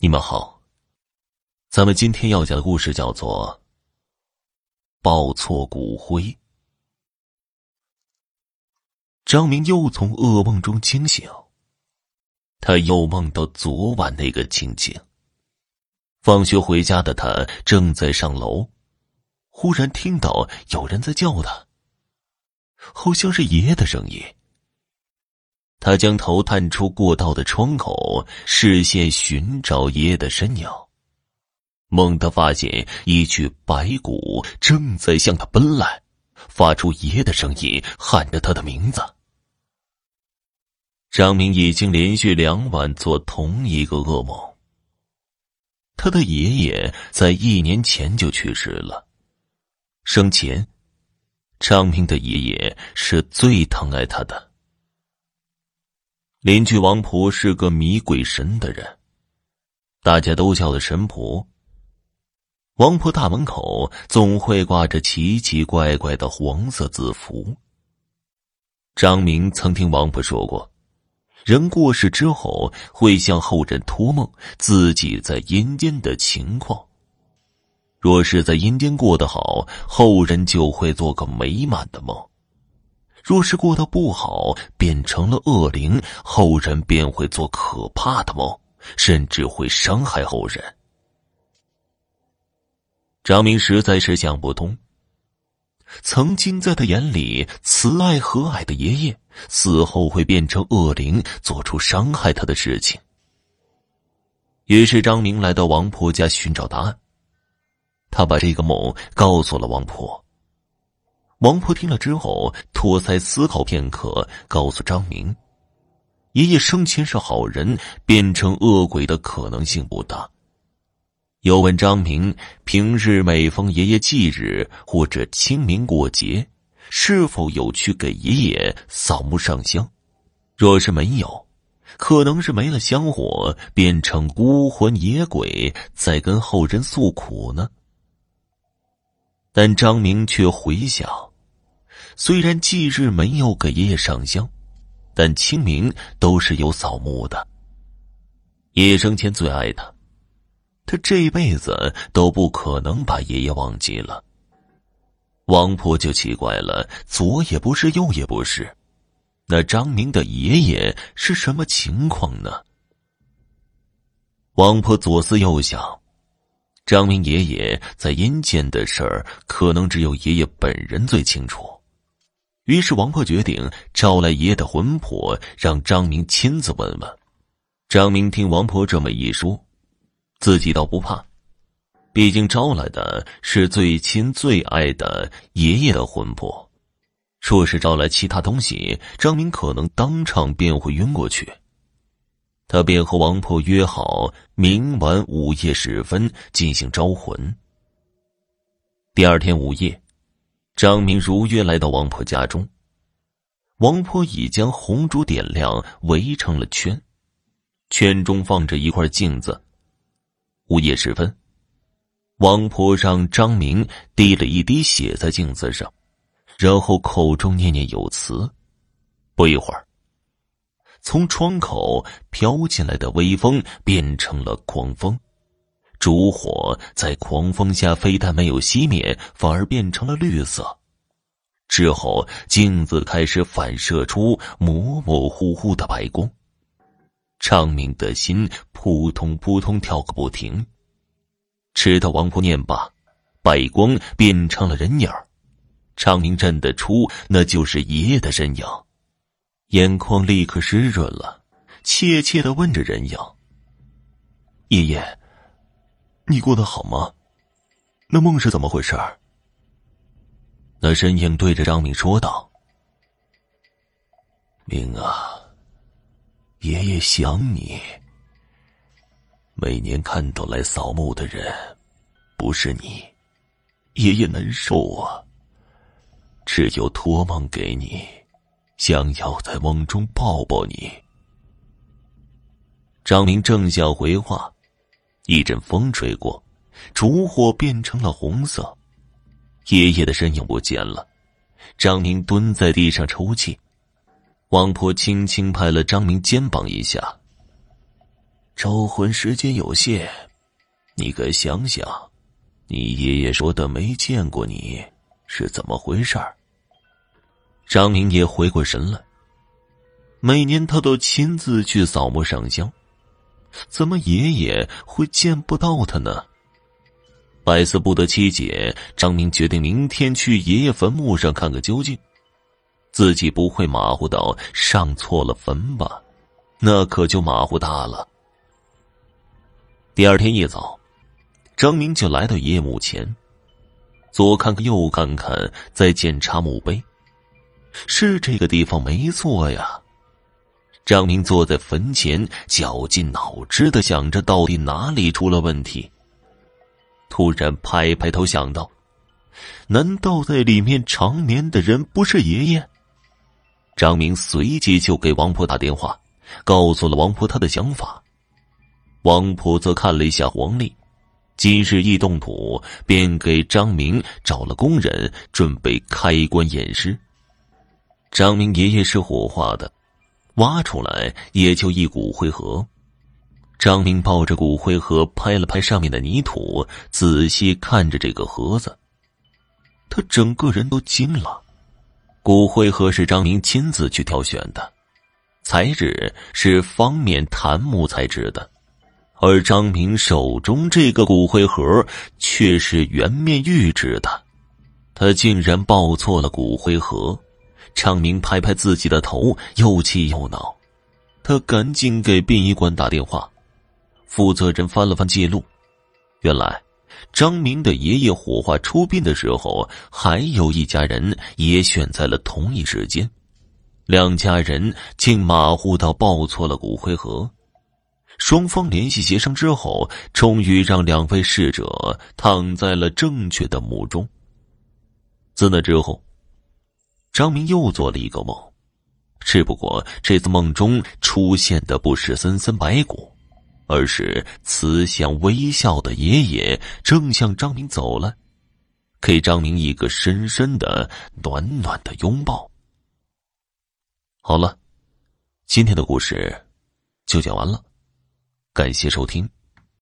你们好，咱们今天要讲的故事叫做《抱错骨灰》。张明又从噩梦中惊醒，他又梦到昨晚那个情景。放学回家的他正在上楼，忽然听到有人在叫他，好像是爷爷的声音。他将头探出过道的窗口，视线寻找爷爷的身影。猛地发现一具白骨正在向他奔来，发出爷爷的声音，喊着他的名字。张明已经连续两晚做同一个噩梦。他的爷爷在一年前就去世了。生前，张明的爷爷是最疼爱他的。邻居王婆是个迷鬼神的人，大家都叫她神婆。王婆大门口总会挂着奇奇怪怪的黄色字符。张明曾听王婆说过，人过世之后会向后人托梦自己在阴间的情况。若是在阴间过得好，后人就会做个美满的梦。若是过得不好，变成了恶灵，后人便会做可怕的梦，甚至会伤害后人。张明实在是想不通，曾经在他眼里慈爱和蔼的爷爷，死后会变成恶灵，做出伤害他的事情。于是张明来到王婆家寻找答案，他把这个梦告诉了王婆。王婆听了之后，托腮思考片刻，告诉张明：“爷爷生前是好人，变成恶鬼的可能性不大。”又问张明：“平日每逢爷爷忌日或者清明过节，是否有去给爷爷扫墓上香？若是没有，可能是没了香火，变成孤魂野鬼，在跟后人诉苦呢？”但张明却回想。虽然忌日没有给爷爷上香，但清明都是有扫墓的。爷爷生前最爱他，他这辈子都不可能把爷爷忘记了。王婆就奇怪了，左也不是，右也不是，那张明的爷爷是什么情况呢？王婆左思右想，张明爷爷在阴间的事儿，可能只有爷爷本人最清楚。于是，王婆决定招来爷爷的魂魄，让张明亲自问问。张明听王婆这么一说，自己倒不怕，毕竟招来的是最亲最爱的爷爷的魂魄。若是招来其他东西，张明可能当场便会晕过去。他便和王婆约好，明晚午夜时分进行招魂。第二天午夜。张明如约来到王婆家中，王婆已将红烛点亮，围成了圈，圈中放着一块镜子。午夜时分，王婆让张明滴了一滴血在镜子上，然后口中念念有词。不一会儿，从窗口飘进来的微风变成了狂风。烛火在狂风下，非但没有熄灭，反而变成了绿色。之后，镜子开始反射出模模糊糊的白光。张明的心扑通扑通跳个不停。直到王婆念罢，白光变成了人影张明认得出那就是爷爷的身影，眼眶立刻湿润了，怯怯的问着人影：“爷爷。”你过得好吗？那梦是怎么回事？那身影对着张明说道：“明啊，爷爷想你。每年看到来扫墓的人，不是你，爷爷难受啊。只有托梦给你，想要在梦中抱抱你。”张明正想回话。一阵风吹过，烛火变成了红色，爷爷的身影不见了。张明蹲在地上抽泣，王婆轻轻拍了张明肩膀一下。招魂时间有限，你可想想，你爷爷说的没见过你是怎么回事儿？张明也回过神来。每年他都亲自去扫墓上香，怎么爷爷会见不到他呢？百思不得其解，张明决定明天去爷爷坟墓上看个究竟。自己不会马虎到上错了坟吧？那可就马虎大了。第二天一早，张明就来到爷爷墓前，左看看右看看，在检查墓碑。是这个地方没错呀。张明坐在坟前，绞尽脑汁的想着到底哪里出了问题。突然拍拍头，想到：难道在里面长眠的人不是爷爷？张明随即就给王婆打电话，告诉了王婆他的想法。王婆则看了一下黄历，今日易动土，便给张明找了工人，准备开棺验尸。张明爷爷是火化的，挖出来也就一骨灰盒。张明抱着骨灰盒，拍了拍上面的泥土，仔细看着这个盒子，他整个人都惊了。骨灰盒是张明亲自去挑选的，材质是方面檀木材质的，而张明手中这个骨灰盒却是圆面玉制的，他竟然抱错了骨灰盒。张明拍拍自己的头，又气又恼，他赶紧给殡仪馆打电话，负责人翻了翻记录，原来。张明的爷爷火化出殡的时候，还有一家人也选在了同一时间，两家人竟马虎到抱错了骨灰盒。双方联系协商之后，终于让两位逝者躺在了正确的墓中。自那之后，张明又做了一个梦，只不过这次梦中出现的不是森森白骨。而是慈祥微笑的爷爷正向张明走了，给张明一个深深的、暖暖的拥抱。好了，今天的故事就讲完了，感谢收听。